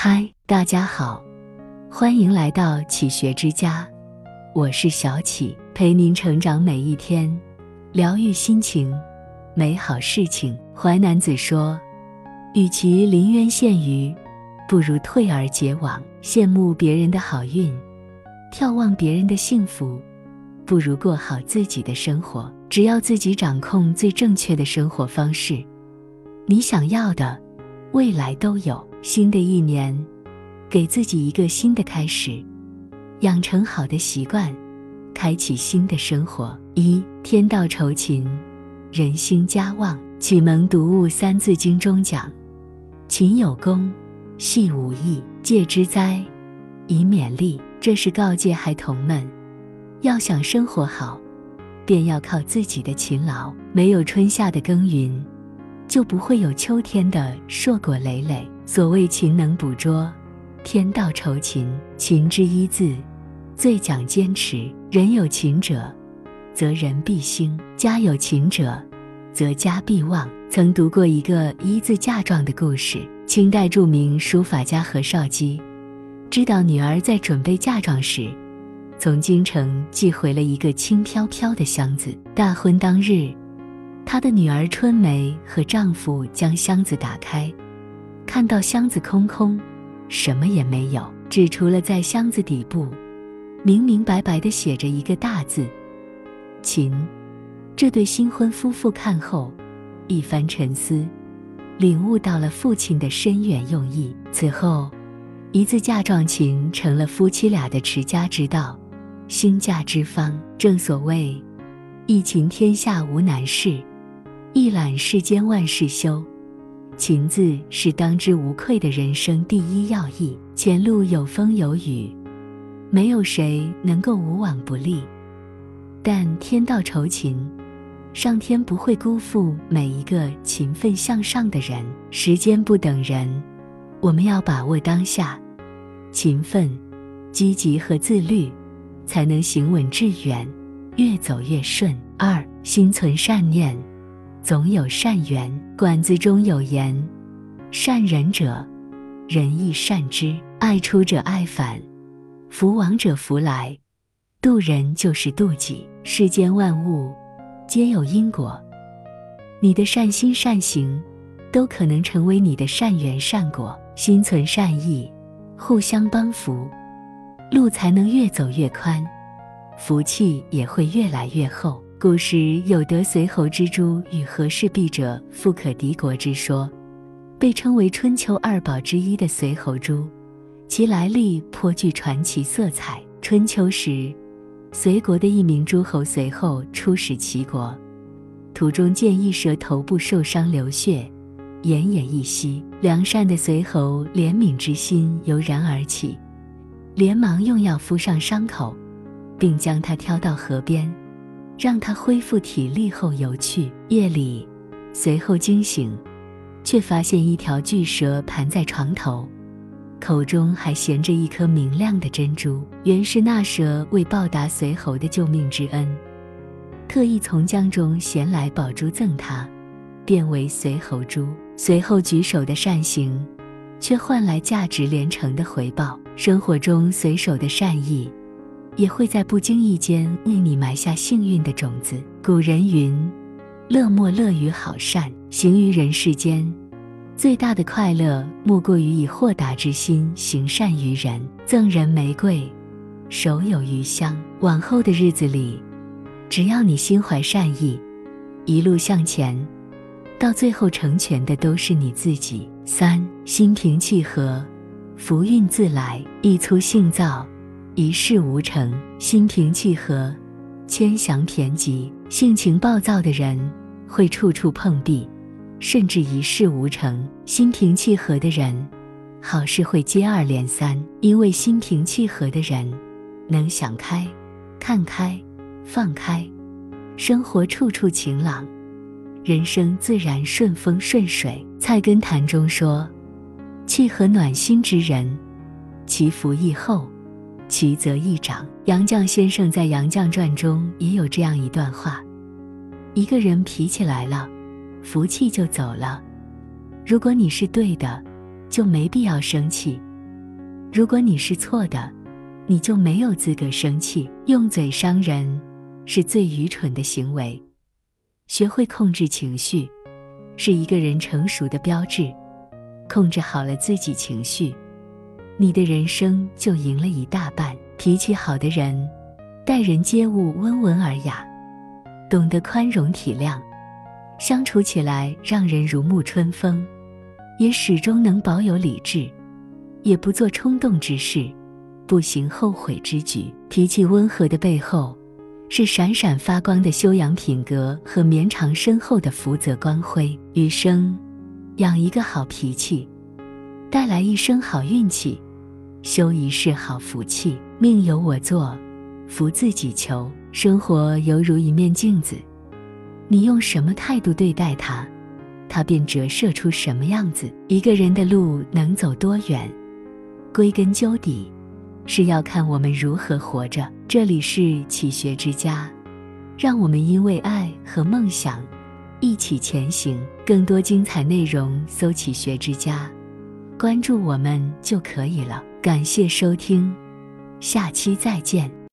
嗨，大家好，欢迎来到启学之家，我是小启，陪您成长每一天，疗愈心情，美好事情。淮南子说：“与其临渊羡鱼，不如退而结网。羡慕别人的好运，眺望别人的幸福，不如过好自己的生活。只要自己掌控最正确的生活方式，你想要的，未来都有。”新的一年，给自己一个新的开始，养成好的习惯，开启新的生活。一天道酬勤，人兴家旺。启蒙读物《三字经》中讲：“勤有功，戏无益，戒之哉，以勉励。”这是告诫孩童们，要想生活好，便要靠自己的勤劳。没有春夏的耕耘，就不会有秋天的硕果累累。所谓勤能补拙，天道酬勤。勤之一字，最讲坚持。人有勤者，则人必兴；家有勤者，则家必旺。曾读过一个一字嫁妆的故事。清代著名书法家何绍基，知道女儿在准备嫁妆时，从京城寄回了一个轻飘飘的箱子。大婚当日，他的女儿春梅和丈夫将箱子打开。看到箱子空空，什么也没有，只除了在箱子底部，明明白白的写着一个大字“勤”。这对新婚夫妇看后，一番沉思，领悟到了父亲的深远用意。此后，一字嫁妆勤成了夫妻俩的持家之道，兴嫁之方。正所谓“一勤天下无难事，一览世间万事休”。勤字是当之无愧的人生第一要义。前路有风有雨，没有谁能够无往不利。但天道酬勤，上天不会辜负每一个勤奋向上的人。时间不等人，我们要把握当下，勤奋、积极和自律，才能行稳致远，越走越顺。二，心存善念。总有善缘，《管子》中有言：“善人者，人亦善之；爱出者爱返，福往者福来。渡人就是渡己。世间万物皆有因果，你的善心善行，都可能成为你的善缘善果。心存善意，互相帮扶，路才能越走越宽，福气也会越来越厚。”古时有得随侯之珠与和氏璧者，富可敌国之说，被称为春秋二宝之一的随侯珠，其来历颇具传奇色彩。春秋时，随国的一名诸侯随后出使齐国，途中见一蛇头部受伤流血，奄奄一息。良善的随侯怜悯之心油然而起，连忙用药敷上伤口，并将它挑到河边。让他恢复体力后游去。夜里，随后惊醒，却发现一条巨蛇盘在床头，口中还衔着一颗明亮的珍珠。原是那蛇为报答随侯的救命之恩，特意从江中衔来宝珠赠他，变为随侯珠。随后举手的善行，却换来价值连城的回报。生活中随手的善意。也会在不经意间为你埋下幸运的种子。古人云：“乐莫乐于好善，行于人世间，最大的快乐莫过于以豁达之心行善于人。赠人玫瑰，手有余香。”往后的日子里，只要你心怀善意，一路向前，到最后成全的都是你自己。三心平气和，福运自来；一粗性躁。一事无成，心平气和，谦祥恬吉。性情暴躁的人会处处碰壁，甚至一事无成。心平气和的人，好事会接二连三。因为心平气和的人，能想开、看开、放开，生活处处晴朗，人生自然顺风顺水。《菜根谭》中说：“气和暖心之人，其福亦厚。”其则易长。杨绛先生在《杨绛传》中也有这样一段话：一个人脾气来了，福气就走了。如果你是对的，就没必要生气；如果你是错的，你就没有资格生气。用嘴伤人是最愚蠢的行为。学会控制情绪，是一个人成熟的标志。控制好了自己情绪，你的人生就赢了一大半。脾气好的人，待人接物温文尔雅，懂得宽容体谅，相处起来让人如沐春风，也始终能保有理智，也不做冲动之事，不行后悔之举。脾气温和的背后，是闪闪发光的修养品格和绵长深厚的福泽光辉。余生。养一个好脾气，带来一生好运气；修一世好福气。命由我做，福自己求。生活犹如一面镜子，你用什么态度对待它，它便折射出什么样子。一个人的路能走多远，归根究底，是要看我们如何活着。这里是启学之家，让我们因为爱和梦想。一起前行，更多精彩内容搜“起学之家”，关注我们就可以了。感谢收听，下期再见。